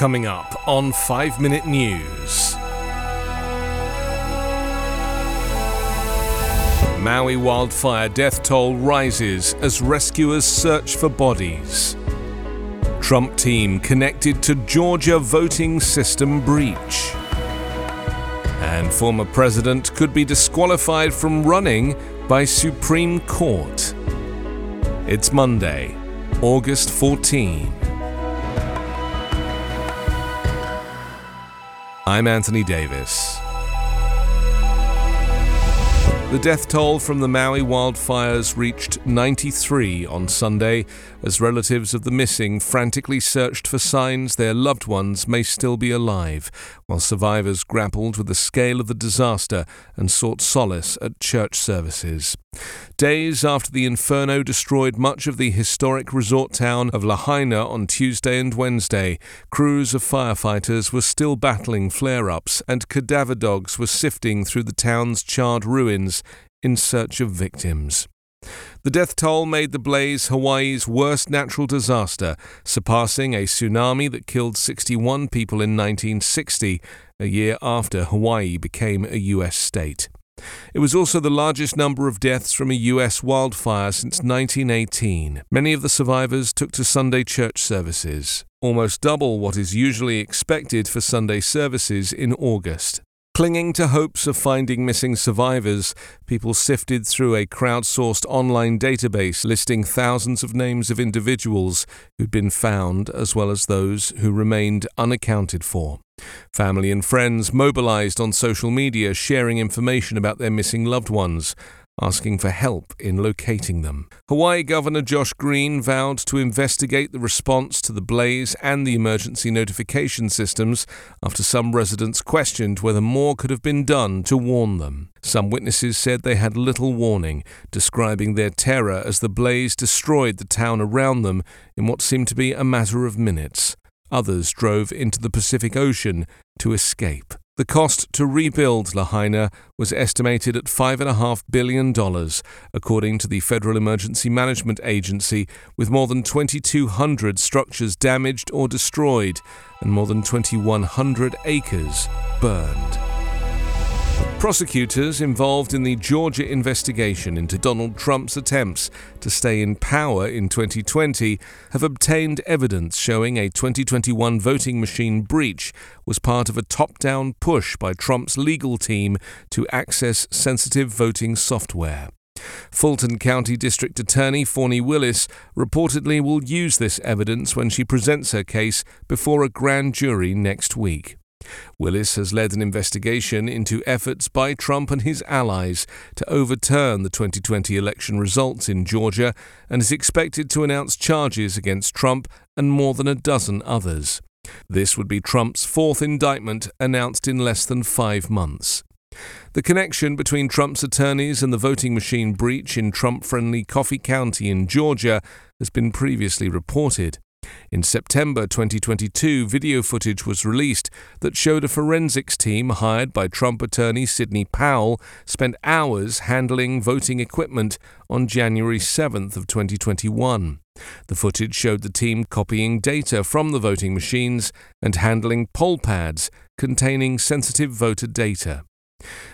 Coming up on 5 Minute News. Maui wildfire death toll rises as rescuers search for bodies. Trump team connected to Georgia voting system breach. And former president could be disqualified from running by Supreme Court. It's Monday, August 14. I'm Anthony Davis. The death toll from the Maui wildfires reached 93 on Sunday as relatives of the missing frantically searched for signs their loved ones may still be alive, while survivors grappled with the scale of the disaster and sought solace at church services. Days after the inferno destroyed much of the historic resort town of Lahaina on Tuesday and Wednesday, crews of firefighters were still battling flare ups and cadaver dogs were sifting through the town's charred ruins in search of victims. The death toll made the blaze Hawaii's worst natural disaster, surpassing a tsunami that killed 61 people in 1960, a year after Hawaii became a U.S. state. It was also the largest number of deaths from a U.S. wildfire since 1918. Many of the survivors took to Sunday church services, almost double what is usually expected for Sunday services in August. Clinging to hopes of finding missing survivors, people sifted through a crowdsourced online database listing thousands of names of individuals who'd been found as well as those who remained unaccounted for. Family and friends mobilized on social media sharing information about their missing loved ones asking for help in locating them. Hawaii Governor Josh Green vowed to investigate the response to the blaze and the emergency notification systems after some residents questioned whether more could have been done to warn them. Some witnesses said they had little warning, describing their terror as the blaze destroyed the town around them in what seemed to be a matter of minutes. Others drove into the Pacific Ocean to escape. The cost to rebuild Lahaina was estimated at $5.5 billion, according to the Federal Emergency Management Agency, with more than 2,200 structures damaged or destroyed and more than 2,100 acres burned. Prosecutors involved in the Georgia investigation into Donald Trump's attempts to stay in power in 2020 have obtained evidence showing a 2021 voting machine breach was part of a top down push by Trump's legal team to access sensitive voting software. Fulton County District Attorney Fani Willis reportedly will use this evidence when she presents her case before a grand jury next week. Willis has led an investigation into efforts by Trump and his allies to overturn the 2020 election results in Georgia and is expected to announce charges against Trump and more than a dozen others. This would be Trump's fourth indictment announced in less than five months. The connection between Trump's attorneys and the voting machine breach in Trump friendly Coffee County in Georgia has been previously reported. In September 2022, video footage was released that showed a forensics team hired by Trump attorney Sidney Powell spent hours handling voting equipment on January 7th of 2021. The footage showed the team copying data from the voting machines and handling poll pads containing sensitive voter data.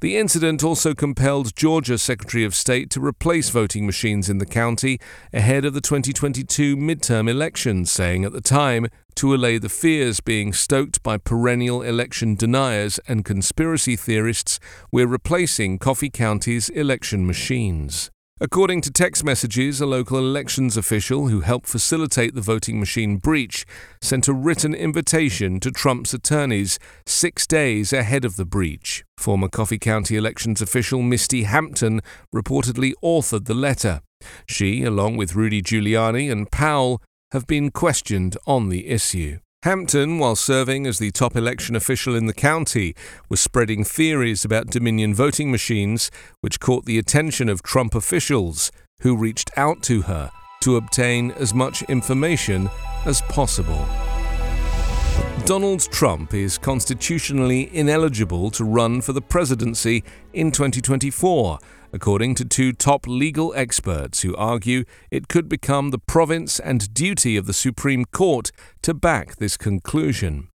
The incident also compelled Georgia Secretary of State to replace voting machines in the county ahead of the 2022 midterm elections, saying at the time, to allay the fears being stoked by perennial election deniers and conspiracy theorists, we're replacing Coffee County's election machines. According to text messages, a local elections official who helped facilitate the voting machine breach sent a written invitation to Trump's attorneys six days ahead of the breach. Former Coffee County elections official Misty Hampton reportedly authored the letter. She, along with Rudy Giuliani and Powell, have been questioned on the issue. Hampton, while serving as the top election official in the county, was spreading theories about Dominion voting machines, which caught the attention of Trump officials, who reached out to her to obtain as much information as possible. Donald Trump is constitutionally ineligible to run for the presidency in 2024 according to two top legal experts who argue it could become the province and duty of the Supreme Court to back this conclusion.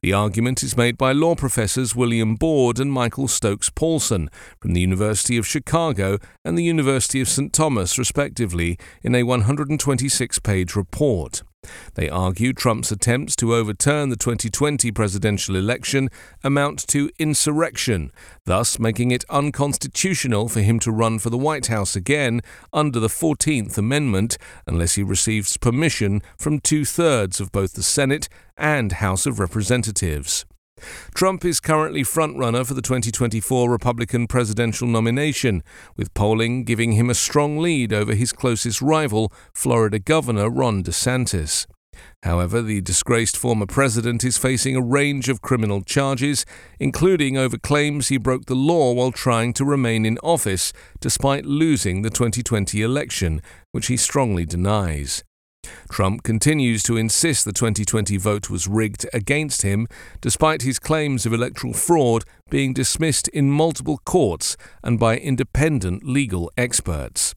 The argument is made by law professors William Baude and Michael Stokes Paulsen from the University of Chicago and the University of St. Thomas, respectively, in a 126 page report. They argue Trump's attempts to overturn the 2020 presidential election amount to insurrection, thus making it unconstitutional for him to run for the White House again under the 14th Amendment unless he receives permission from two thirds of both the Senate and House of Representatives. Trump is currently frontrunner for the 2024 Republican presidential nomination, with polling giving him a strong lead over his closest rival, Florida Governor Ron DeSantis. However, the disgraced former president is facing a range of criminal charges, including over claims he broke the law while trying to remain in office despite losing the 2020 election, which he strongly denies. Trump continues to insist the 2020 vote was rigged against him, despite his claims of electoral fraud being dismissed in multiple courts and by independent legal experts.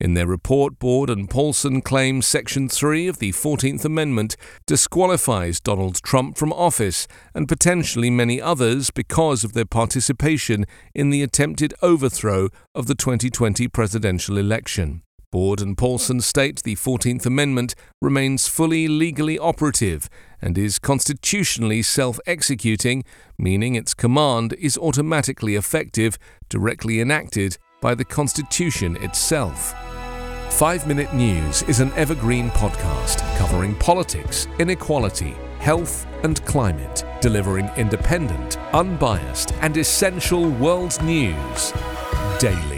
In their report, Baude and Paulsen claim Section 3 of the 14th Amendment disqualifies Donald Trump from office and potentially many others because of their participation in the attempted overthrow of the 2020 presidential election. Baude and Paulsen state the 14th Amendment remains fully legally operative and is constitutionally self executing, meaning its command is automatically effective, directly enacted by the Constitution itself. 5 Minute News is an evergreen podcast covering politics, inequality, health, and climate, delivering independent, unbiased, and essential world news daily.